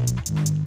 うん。